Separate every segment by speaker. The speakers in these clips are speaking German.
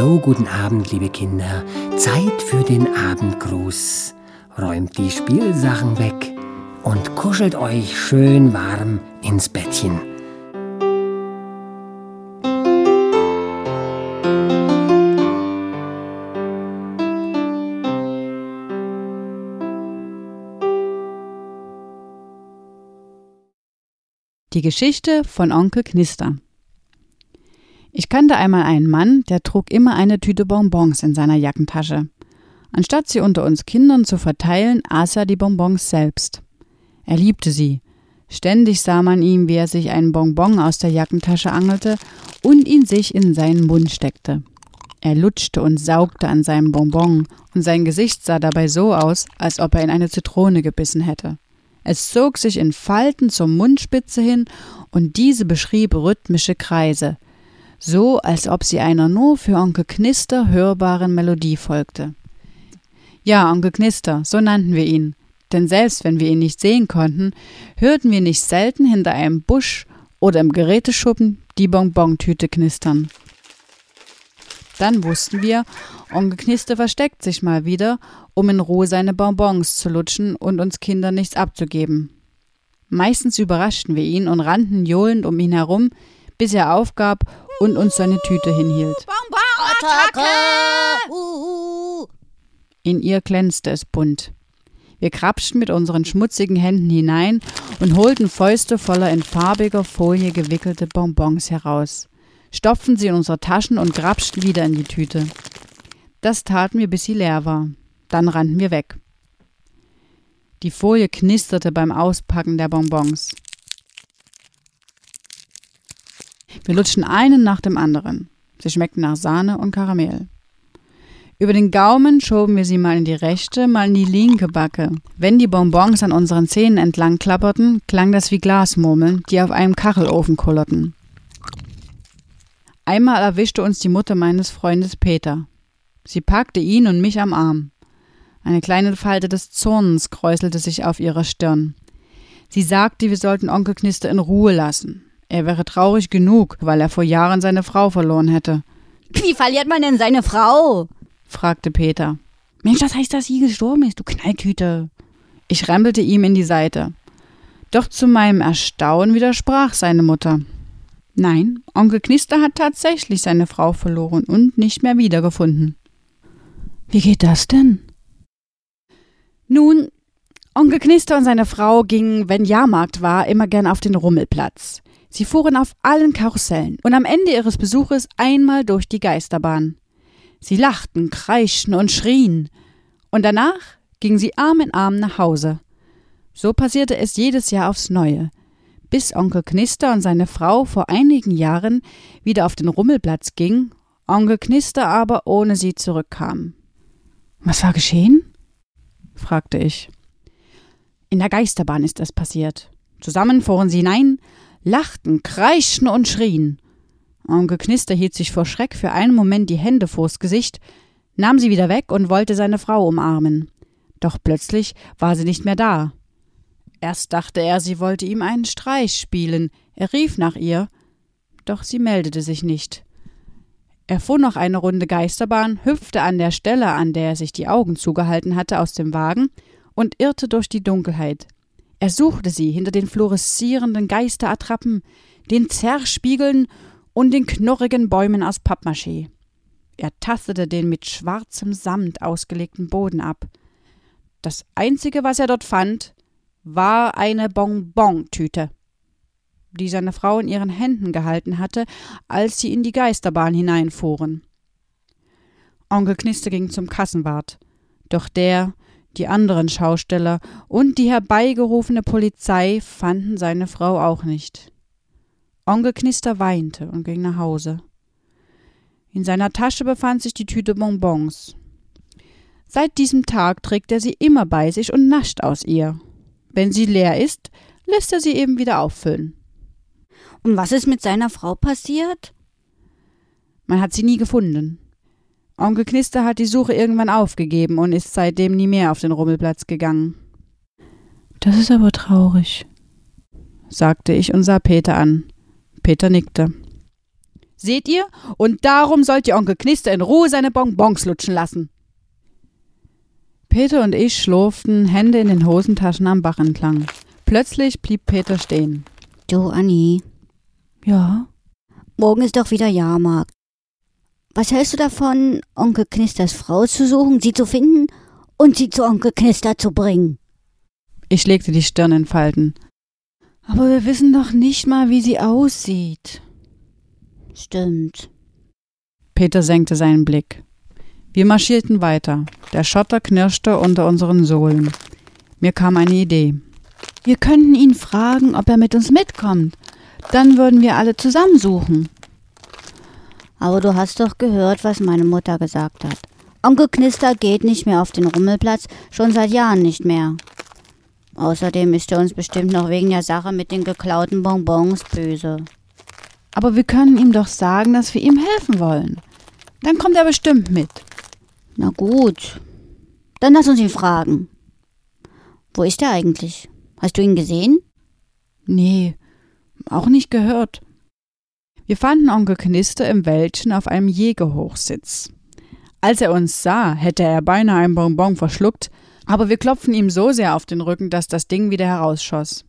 Speaker 1: Hallo, guten Abend, liebe Kinder. Zeit für den Abendgruß. Räumt die Spielsachen weg und kuschelt euch schön warm ins Bettchen.
Speaker 2: Die Geschichte von Onkel Knister. Ich kannte einmal einen Mann, der trug immer eine Tüte Bonbons in seiner Jackentasche. Anstatt sie unter uns Kindern zu verteilen, aß er die Bonbons selbst. Er liebte sie. Ständig sah man ihm, wie er sich einen Bonbon aus der Jackentasche angelte und ihn sich in seinen Mund steckte. Er lutschte und saugte an seinem Bonbon, und sein Gesicht sah dabei so aus, als ob er in eine Zitrone gebissen hätte. Es zog sich in Falten zur Mundspitze hin, und diese beschrieb rhythmische Kreise, so als ob sie einer nur für Onkel Knister hörbaren Melodie folgte. Ja, Onkel Knister, so nannten wir ihn, denn selbst wenn wir ihn nicht sehen konnten, hörten wir nicht selten hinter einem Busch oder im Geräteschuppen die Bonbontüte knistern. Dann wussten wir, Onkel Knister versteckt sich mal wieder, um in Ruhe seine Bonbons zu lutschen und uns Kindern nichts abzugeben. Meistens überraschten wir ihn und rannten johlend um ihn herum, bis er aufgab und uns seine Tüte hinhielt. In ihr glänzte es bunt. Wir krapschten mit unseren schmutzigen Händen hinein und holten Fäuste voller in farbiger Folie gewickelte Bonbons heraus stopften sie in unsere Taschen und grapschten wieder in die Tüte. Das taten wir, bis sie leer war. Dann rannten wir weg. Die Folie knisterte beim Auspacken der Bonbons. Wir lutschten einen nach dem anderen. Sie schmeckten nach Sahne und Karamell. Über den Gaumen schoben wir sie mal in die rechte, mal in die linke Backe. Wenn die Bonbons an unseren Zähnen entlang klapperten, klang das wie Glasmurmeln, die auf einem Kachelofen kullerten. Einmal erwischte uns die Mutter meines Freundes Peter. Sie packte ihn und mich am Arm. Eine kleine Falte des Zorns kräuselte sich auf ihrer Stirn. Sie sagte, wir sollten Onkel Knister in Ruhe lassen. Er wäre traurig genug, weil er vor Jahren seine Frau verloren hätte.
Speaker 3: Wie verliert man denn seine Frau?
Speaker 2: fragte Peter. Mensch, das heißt, dass sie gestorben ist, du Knalltüte. Ich rempelte ihm in die Seite. Doch zu meinem Erstaunen widersprach seine Mutter. Nein, Onkel Knister hat tatsächlich seine Frau verloren und nicht mehr wiedergefunden. Wie geht das denn? Nun, Onkel Knister und seine Frau gingen, wenn Jahrmarkt war, immer gern auf den Rummelplatz. Sie fuhren auf allen Karussellen und am Ende ihres Besuches einmal durch die Geisterbahn. Sie lachten, kreischten und schrien. Und danach gingen sie Arm in Arm nach Hause. So passierte es jedes Jahr aufs Neue bis Onkel Knister und seine Frau vor einigen Jahren wieder auf den Rummelplatz ging, Onkel Knister aber ohne sie zurückkam. Was war geschehen? fragte ich. In der Geisterbahn ist es passiert. Zusammen fuhren sie hinein, lachten, kreischten und schrien. Onkel Knister hielt sich vor Schreck für einen Moment die Hände vors Gesicht, nahm sie wieder weg und wollte seine Frau umarmen. Doch plötzlich war sie nicht mehr da. Erst dachte er, sie wollte ihm einen Streich spielen. Er rief nach ihr, doch sie meldete sich nicht. Er fuhr noch eine Runde Geisterbahn, hüpfte an der Stelle, an der er sich die Augen zugehalten hatte, aus dem Wagen und irrte durch die Dunkelheit. Er suchte sie hinter den fluoreszierenden Geisterattrappen, den Zerrspiegeln und den knorrigen Bäumen aus Pappmaché. Er tastete den mit schwarzem Samt ausgelegten Boden ab. Das einzige, was er dort fand, war eine Bonbontüte, die seine Frau in ihren Händen gehalten hatte, als sie in die Geisterbahn hineinfuhren. Onkel Knister ging zum Kassenwart, doch der, die anderen Schausteller und die herbeigerufene Polizei fanden seine Frau auch nicht. Onkel Knister weinte und ging nach Hause. In seiner Tasche befand sich die Tüte Bonbons. Seit diesem Tag trägt er sie immer bei sich und nascht aus ihr. Wenn sie leer ist, lässt er sie eben wieder auffüllen.
Speaker 3: Und was ist mit seiner Frau passiert?
Speaker 2: Man hat sie nie gefunden. Onkel Knister hat die Suche irgendwann aufgegeben und ist seitdem nie mehr auf den Rummelplatz gegangen. Das ist aber traurig, sagte ich und sah Peter an. Peter nickte. Seht ihr? Und darum sollt ihr Onkel Knister in Ruhe seine Bonbons lutschen lassen. Peter und ich schlurften, Hände in den Hosentaschen am Bach entlang. Plötzlich blieb Peter stehen.
Speaker 3: Du, Anni,
Speaker 2: Ja?
Speaker 3: morgen ist doch wieder Jahrmarkt. Was hältst du davon, Onkel Knisters Frau zu suchen, sie zu finden und sie zu Onkel Knister zu bringen?
Speaker 2: Ich legte die Stirn in Falten. Aber wir wissen doch nicht mal, wie sie aussieht.
Speaker 3: Stimmt.
Speaker 2: Peter senkte seinen Blick. Wir marschierten weiter. Der Schotter knirschte unter unseren Sohlen. Mir kam eine Idee. Wir könnten ihn fragen, ob er mit uns mitkommt. Dann würden wir alle zusammen suchen.
Speaker 3: Aber du hast doch gehört, was meine Mutter gesagt hat. Onkel Knister geht nicht mehr auf den Rummelplatz, schon seit Jahren nicht mehr. Außerdem ist er uns bestimmt noch wegen der Sache mit den geklauten Bonbons böse.
Speaker 2: Aber wir können ihm doch sagen, dass wir ihm helfen wollen. Dann kommt er bestimmt mit.
Speaker 3: Na gut. Dann lass uns ihn fragen. Wo ist er eigentlich? Hast du ihn gesehen?
Speaker 2: Nee, auch nicht gehört. Wir fanden Onkel Knister im Wäldchen auf einem Jägerhochsitz. Als er uns sah, hätte er beinahe ein Bonbon verschluckt, aber wir klopften ihm so sehr auf den Rücken, dass das Ding wieder herausschoss.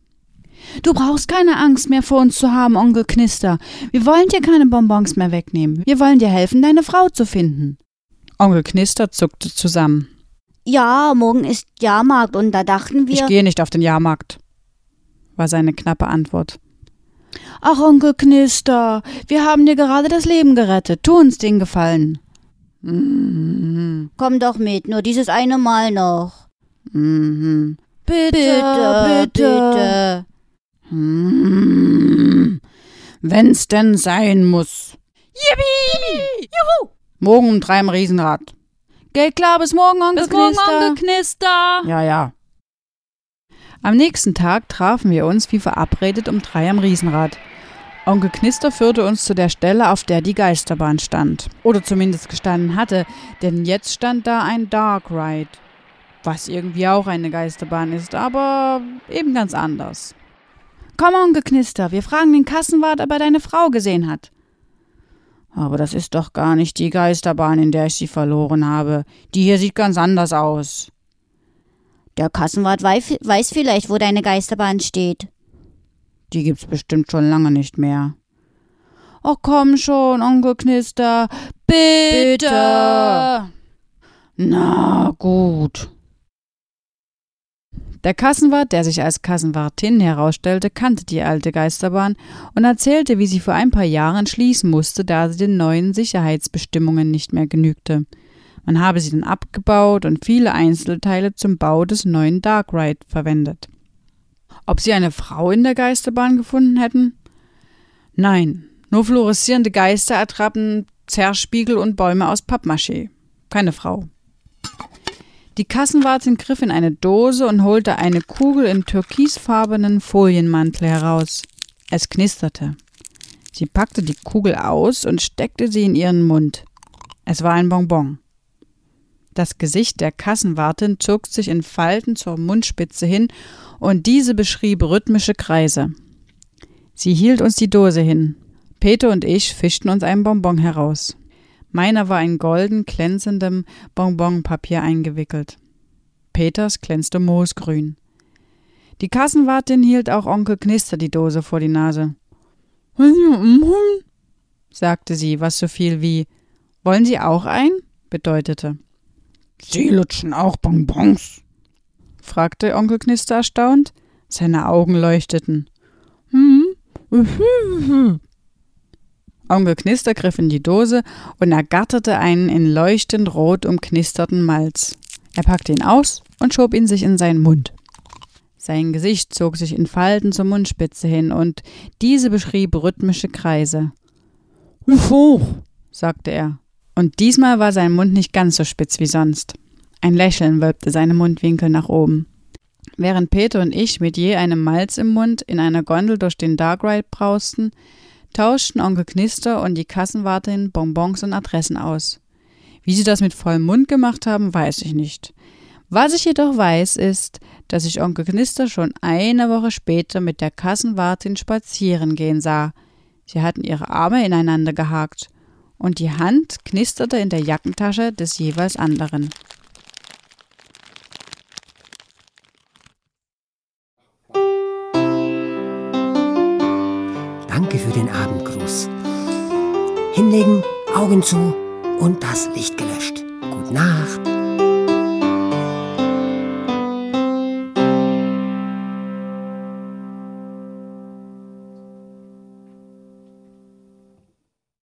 Speaker 2: Du brauchst keine Angst mehr vor uns zu haben, Onkel Knister. Wir wollen dir keine Bonbons mehr wegnehmen. Wir wollen dir helfen, deine Frau zu finden. Onkel Knister zuckte zusammen.
Speaker 3: Ja, morgen ist Jahrmarkt und da dachten wir.
Speaker 2: Ich gehe nicht auf den Jahrmarkt, war seine knappe Antwort. Ach, Onkel Knister, wir haben dir gerade das Leben gerettet. Tu uns den Gefallen. Mhm.
Speaker 3: Komm doch mit, nur dieses eine Mal noch.
Speaker 2: Mhm. Bitte,
Speaker 3: Bitte, bitte.
Speaker 2: Mhm. Wenn's denn sein muss. Yippie! Juhu! Morgen um drei im Riesenrad. Geht klar, bis morgen, Onkel
Speaker 4: Bis morgen,
Speaker 2: Knister.
Speaker 4: Onkel Knister.
Speaker 2: Ja, ja. Am nächsten Tag trafen wir uns wie verabredet um drei am Riesenrad. Onkel Knister führte uns zu der Stelle, auf der die Geisterbahn stand. Oder zumindest gestanden hatte, denn jetzt stand da ein Dark Ride. Was irgendwie auch eine Geisterbahn ist, aber eben ganz anders. Komm, Onkel Knister, wir fragen den Kassenwart, ob er deine Frau gesehen hat. Aber das ist doch gar nicht die Geisterbahn, in der ich sie verloren habe. Die hier sieht ganz anders aus.
Speaker 3: Der Kassenwart wei- weiß vielleicht, wo deine Geisterbahn steht.
Speaker 2: Die gibt's bestimmt schon lange nicht mehr. Ach komm schon, Onkel Knister. Bitte.
Speaker 3: Bitte.
Speaker 2: Na gut. Der Kassenwart, der sich als Kassenwartin herausstellte, kannte die alte Geisterbahn und erzählte, wie sie vor ein paar Jahren schließen musste, da sie den neuen Sicherheitsbestimmungen nicht mehr genügte. Man habe sie dann abgebaut und viele Einzelteile zum Bau des neuen Dark Ride verwendet. Ob sie eine Frau in der Geisterbahn gefunden hätten? Nein, nur fluoreszierende Geisterattrappen, Zerspiegel und Bäume aus Pappmaché. Keine Frau. Die Kassenwartin griff in eine Dose und holte eine Kugel im türkisfarbenen Folienmantel heraus. Es knisterte. Sie packte die Kugel aus und steckte sie in ihren Mund. Es war ein Bonbon. Das Gesicht der Kassenwartin zog sich in Falten zur Mundspitze hin und diese beschrieb rhythmische Kreise. Sie hielt uns die Dose hin. Peter und ich fischten uns einen Bonbon heraus. Meiner war in golden glänzendem Bonbonpapier eingewickelt. Peters glänzte moosgrün. Die Kassenwartin hielt auch Onkel Knister die Dose vor die Nase. sagte sie, was so viel wie Wollen Sie auch ein? bedeutete. Sie lutschen auch Bonbons? fragte Onkel Knister erstaunt. Seine Augen leuchteten. Hm? Onkel Knister griff in die Dose und ergatterte einen in leuchtend rot umknisterten Malz. Er packte ihn aus und schob ihn sich in seinen Mund. Sein Gesicht zog sich in Falten zur Mundspitze hin und diese beschrieb rhythmische Kreise. Hoch, sagte er. Und diesmal war sein Mund nicht ganz so spitz wie sonst. Ein Lächeln wölbte seine Mundwinkel nach oben. Während Peter und ich mit je einem Malz im Mund in einer Gondel durch den Dark Ride brausten, tauschten Onkel Knister und die Kassenwartin Bonbons und Adressen aus. Wie sie das mit vollem Mund gemacht haben, weiß ich nicht. Was ich jedoch weiß, ist, dass ich Onkel Knister schon eine Woche später mit der Kassenwartin spazieren gehen sah. Sie hatten ihre Arme ineinander gehakt und die Hand knisterte in der Jackentasche des jeweils anderen.
Speaker 1: Danke für den Abendgruß. Hinlegen, Augen zu und das Licht gelöscht. Gute Nacht.